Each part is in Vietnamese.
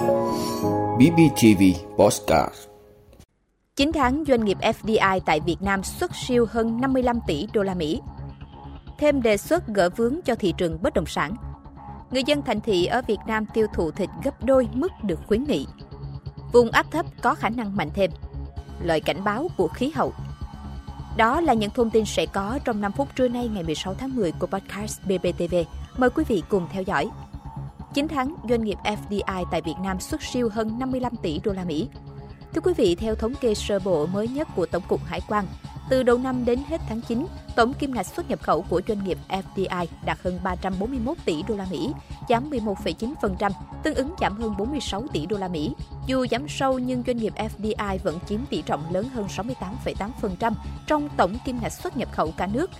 BBTV Postcard 9 tháng doanh nghiệp FDI tại Việt Nam xuất siêu hơn 55 tỷ đô la Mỹ. Thêm đề xuất gỡ vướng cho thị trường bất động sản. Người dân thành thị ở Việt Nam tiêu thụ thịt gấp đôi mức được khuyến nghị. Vùng áp thấp có khả năng mạnh thêm. Lời cảnh báo của khí hậu. Đó là những thông tin sẽ có trong 5 phút trưa nay ngày 16 tháng 10 của podcast BBTV. Mời quý vị cùng theo dõi. 9 tháng, doanh nghiệp FDI tại Việt Nam xuất siêu hơn 55 tỷ đô la Mỹ. Thưa quý vị, theo thống kê sơ bộ mới nhất của Tổng cục Hải quan, từ đầu năm đến hết tháng 9, tổng kim ngạch xuất nhập khẩu của doanh nghiệp FDI đạt hơn 341 tỷ đô la Mỹ, giảm 11,9%, tương ứng giảm hơn 46 tỷ đô la Mỹ. Dù giảm sâu nhưng doanh nghiệp FDI vẫn chiếm tỷ trọng lớn hơn 68,8% trong tổng kim ngạch xuất nhập khẩu cả nước,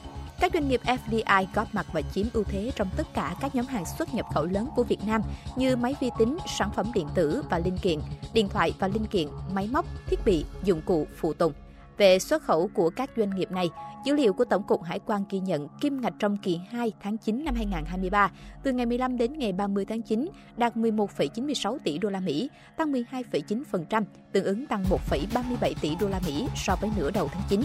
các doanh nghiệp FDI góp mặt và chiếm ưu thế trong tất cả các nhóm hàng xuất nhập khẩu lớn của Việt Nam như máy vi tính, sản phẩm điện tử và linh kiện, điện thoại và linh kiện, máy móc, thiết bị, dụng cụ, phụ tùng. Về xuất khẩu của các doanh nghiệp này, dữ liệu của Tổng cục Hải quan ghi nhận kim ngạch trong kỳ 2 tháng 9 năm 2023 từ ngày 15 đến ngày 30 tháng 9 đạt 11,96 tỷ đô la Mỹ, tăng 12,9%, tương ứng tăng 1,37 tỷ đô la Mỹ so với nửa đầu tháng 9.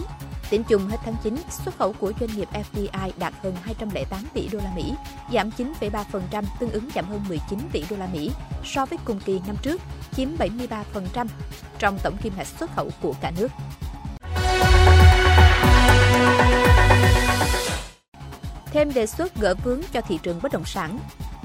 Tính chung hết tháng 9, xuất khẩu của doanh nghiệp FDI đạt hơn 208 tỷ đô la Mỹ, giảm 9,3%, tương ứng giảm hơn 19 tỷ đô la Mỹ so với cùng kỳ năm trước, chiếm 73% trong tổng kim ngạch xuất khẩu của cả nước. Thêm đề xuất gỡ vướng cho thị trường bất động sản.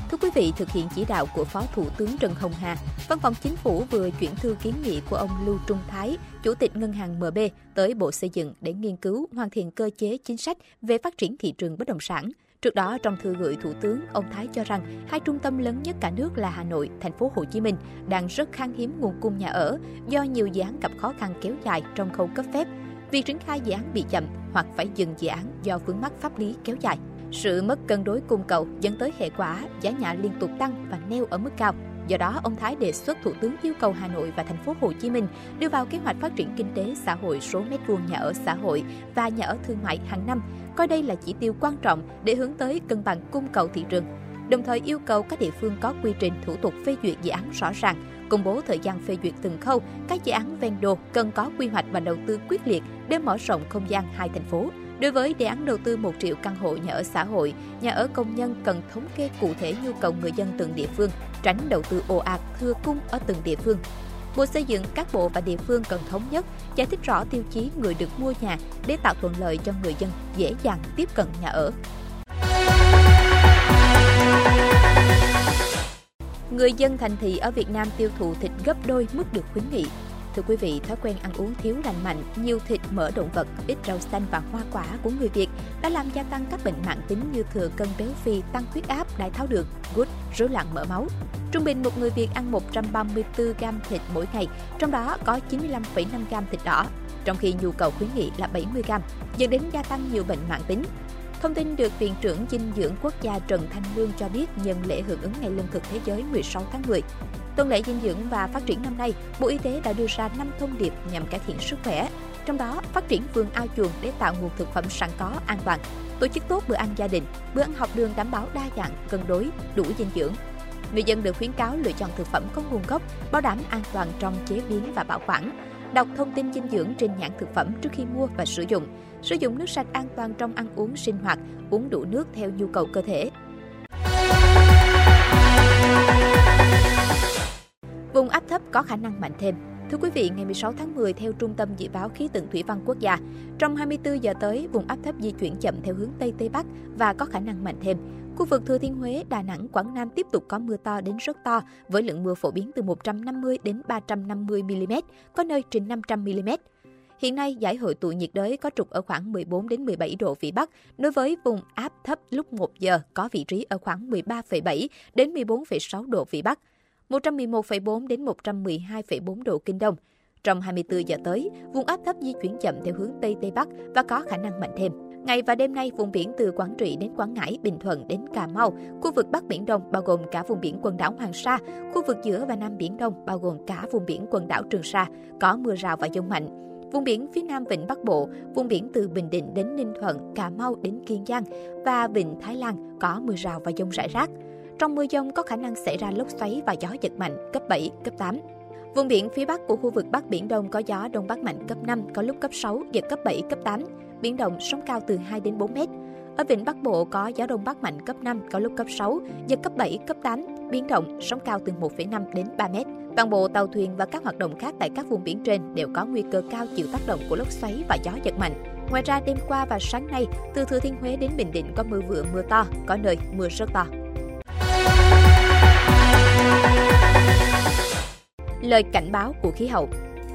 Thưa quý vị, thực hiện chỉ đạo của Phó Thủ tướng Trần Hồng Hà, Văn phòng Chính phủ vừa chuyển thư kiến nghị của ông Lưu Trung Thái, Chủ tịch Ngân hàng MB tới Bộ Xây dựng để nghiên cứu hoàn thiện cơ chế chính sách về phát triển thị trường bất động sản. Trước đó, trong thư gửi Thủ tướng, ông Thái cho rằng hai trung tâm lớn nhất cả nước là Hà Nội, thành phố Hồ Chí Minh đang rất khan hiếm nguồn cung nhà ở do nhiều dự án gặp khó khăn kéo dài trong khâu cấp phép. Việc triển khai dự án bị chậm hoặc phải dừng dự án do vướng mắc pháp lý kéo dài. Sự mất cân đối cung cầu dẫn tới hệ quả giá nhà liên tục tăng và neo ở mức cao. Do đó, ông Thái đề xuất Thủ tướng yêu cầu Hà Nội và thành phố Hồ Chí Minh đưa vào kế hoạch phát triển kinh tế xã hội số mét vuông nhà ở xã hội và nhà ở thương mại hàng năm, coi đây là chỉ tiêu quan trọng để hướng tới cân bằng cung cầu thị trường. Đồng thời yêu cầu các địa phương có quy trình thủ tục phê duyệt dự án rõ ràng, công bố thời gian phê duyệt từng khâu, các dự án ven đô cần có quy hoạch và đầu tư quyết liệt để mở rộng không gian hai thành phố, Đối với đề án đầu tư 1 triệu căn hộ nhà ở xã hội, nhà ở công nhân cần thống kê cụ thể nhu cầu người dân từng địa phương, tránh đầu tư ồ ạt thừa cung ở từng địa phương. Bộ Xây dựng các bộ và địa phương cần thống nhất, giải thích rõ tiêu chí người được mua nhà để tạo thuận lợi cho người dân dễ dàng tiếp cận nhà ở. Người dân thành thị ở Việt Nam tiêu thụ thịt gấp đôi mức được khuyến nghị. Thưa quý vị, thói quen ăn uống thiếu lành mạnh, nhiều thịt, mỡ động vật, ít rau xanh và hoa quả của người Việt đã làm gia tăng các bệnh mạng tính như thừa cân béo phì, tăng huyết áp, đái tháo đường, gút, rối loạn mỡ máu. Trung bình một người Việt ăn 134 gram thịt mỗi ngày, trong đó có 95,5 gram thịt đỏ, trong khi nhu cầu khuyến nghị là 70 gram, dẫn đến gia tăng nhiều bệnh mạng tính. Thông tin được Viện trưởng dinh dưỡng quốc gia Trần Thanh Lương cho biết nhân lễ hưởng ứng Ngày Lương thực Thế giới 16 tháng 10. Tuần lễ dinh dưỡng và phát triển năm nay, Bộ Y tế đã đưa ra 5 thông điệp nhằm cải thiện sức khỏe. Trong đó, phát triển vườn ao chuồng để tạo nguồn thực phẩm sẵn có an toàn, tổ chức tốt bữa ăn gia đình, bữa ăn học đường đảm bảo đa dạng, cân đối, đủ dinh dưỡng. Người dân được khuyến cáo lựa chọn thực phẩm có nguồn gốc, bảo đảm an toàn trong chế biến và bảo quản. Đọc thông tin dinh dưỡng trên nhãn thực phẩm trước khi mua và sử dụng. Sử dụng nước sạch an toàn trong ăn uống sinh hoạt, uống đủ nước theo nhu cầu cơ thể. Vùng áp thấp có khả năng mạnh thêm. Thưa quý vị, ngày 16 tháng 10 theo Trung tâm Dự báo Khí tượng Thủy văn Quốc gia, trong 24 giờ tới, vùng áp thấp di chuyển chậm theo hướng Tây Tây Bắc và có khả năng mạnh thêm. Khu vực Thừa Thiên Huế, Đà Nẵng, Quảng Nam tiếp tục có mưa to đến rất to, với lượng mưa phổ biến từ 150 đến 350 mm, có nơi trên 500 mm. Hiện nay, giải hội tụ nhiệt đới có trục ở khoảng 14 đến 17 độ vĩ Bắc, đối với vùng áp thấp lúc 1 giờ có vị trí ở khoảng 13,7 đến 14,6 độ vĩ Bắc. 111,4 đến 112,4 độ kinh đông. Trong 24 giờ tới, vùng áp thấp di chuyển chậm theo hướng Tây Tây Bắc và có khả năng mạnh thêm. Ngày và đêm nay, vùng biển từ Quảng Trị đến Quảng Ngãi, Bình Thuận đến Cà Mau, khu vực Bắc Biển Đông bao gồm cả vùng biển quần đảo Hoàng Sa, khu vực giữa và Nam Biển Đông bao gồm cả vùng biển quần đảo Trường Sa, có mưa rào và dông mạnh. Vùng biển phía Nam Vịnh Bắc Bộ, vùng biển từ Bình Định đến Ninh Thuận, Cà Mau đến Kiên Giang và Vịnh Thái Lan có mưa rào và dông rải rác. Trong mưa dông có khả năng xảy ra lốc xoáy và gió giật mạnh cấp 7, cấp 8. Vùng biển phía bắc của khu vực Bắc Biển Đông có gió Đông Bắc mạnh cấp 5, có lúc cấp 6, giật cấp 7, cấp 8. Biển động sóng cao từ 2 đến 4 mét. Ở vịnh Bắc Bộ có gió Đông Bắc mạnh cấp 5, có lúc cấp 6, giật cấp 7, cấp 8. Biển động sóng cao từ 1,5 đến 3 mét. Toàn bộ tàu thuyền và các hoạt động khác tại các vùng biển trên đều có nguy cơ cao chịu tác động của lốc xoáy và gió giật mạnh. Ngoài ra, đêm qua và sáng nay, từ Thừa Thiên Huế đến Bình Định có mưa vừa mưa to, có nơi mưa rất to. Lời cảnh báo của khí hậu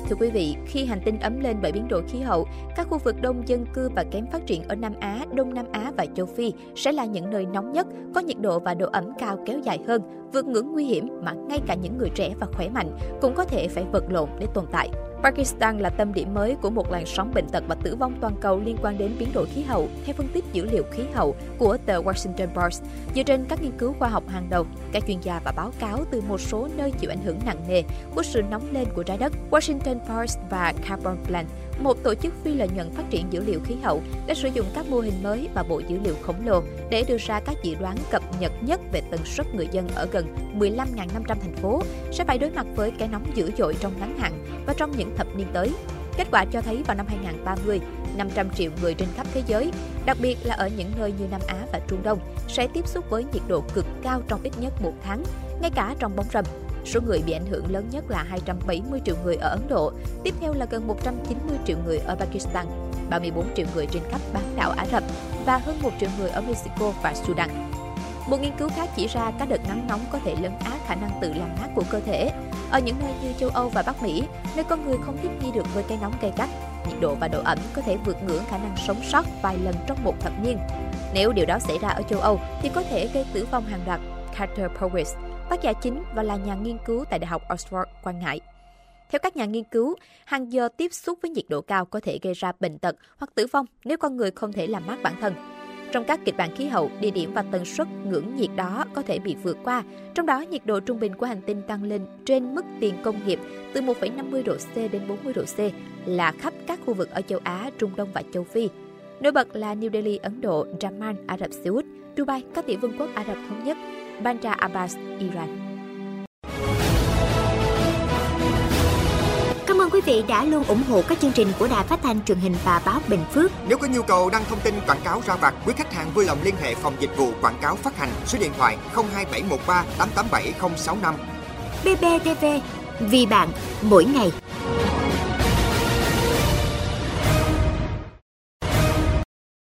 Thưa quý vị, khi hành tinh ấm lên bởi biến đổi khí hậu, các khu vực đông dân cư và kém phát triển ở Nam Á, Đông Nam Á và châu Phi sẽ là những nơi nóng nhất, có nhiệt độ và độ ẩm cao kéo dài hơn, vượt ngưỡng nguy hiểm mà ngay cả những người trẻ và khỏe mạnh cũng có thể phải vật lộn để tồn tại. Pakistan là tâm điểm mới của một làn sóng bệnh tật và tử vong toàn cầu liên quan đến biến đổi khí hậu, theo phân tích dữ liệu khí hậu của tờ Washington Post. Dựa trên các nghiên cứu khoa học hàng đầu, các chuyên gia và báo cáo từ một số nơi chịu ảnh hưởng nặng nề của sự nóng lên của trái đất, Washington Post và Carbon Plan một tổ chức phi lợi nhuận phát triển dữ liệu khí hậu đã sử dụng các mô hình mới và bộ dữ liệu khổng lồ để đưa ra các dự đoán cập nhật nhất về tần suất người dân ở gần 15.500 thành phố sẽ phải đối mặt với cái nóng dữ dội trong ngắn hạn và trong những thập niên tới. Kết quả cho thấy vào năm 2030, 500 triệu người trên khắp thế giới, đặc biệt là ở những nơi như Nam Á và Trung Đông, sẽ tiếp xúc với nhiệt độ cực cao trong ít nhất một tháng, ngay cả trong bóng râm. Số người bị ảnh hưởng lớn nhất là 270 triệu người ở Ấn Độ, tiếp theo là gần 190 triệu người ở Pakistan, 34 triệu người trên khắp bán đảo Ả Rập và hơn 1 triệu người ở Mexico và Sudan. Một nghiên cứu khác chỉ ra các đợt nắng nóng có thể lấn át khả năng tự làm mát của cơ thể. Ở những nơi như châu Âu và Bắc Mỹ, nơi con người không thích nghi được với cái nóng gay gắt, nhiệt độ và độ ẩm có thể vượt ngưỡng khả năng sống sót vài lần trong một thập niên. Nếu điều đó xảy ra ở châu Âu thì có thể gây tử vong hàng loạt. Carter Powers, tác giả chính và là nhà nghiên cứu tại Đại học Oxford quan ngại. Theo các nhà nghiên cứu, hàng giờ tiếp xúc với nhiệt độ cao có thể gây ra bệnh tật hoặc tử vong nếu con người không thể làm mát bản thân. Trong các kịch bản khí hậu, địa điểm và tần suất ngưỡng nhiệt đó có thể bị vượt qua, trong đó nhiệt độ trung bình của hành tinh tăng lên trên mức tiền công nghiệp từ 1,50 độ C đến 40 độ C là khắp các khu vực ở châu Á, Trung Đông và châu Phi. Nổi bật là New Delhi, Ấn Độ, Daman, Ả Rập Xê Út, Dubai, các tiểu vương quốc Ả Rập Thống Nhất, Bandar Abbas, Iran. Cảm ơn quý vị đã luôn ủng hộ các chương trình của Đài Phát thanh truyền hình và báo Bình Phước. Nếu có nhu cầu đăng thông tin quảng cáo ra vặt, quý khách hàng vui lòng liên hệ phòng dịch vụ quảng cáo phát hành số điện thoại 02713 887065. BBTV, vì bạn, mỗi ngày.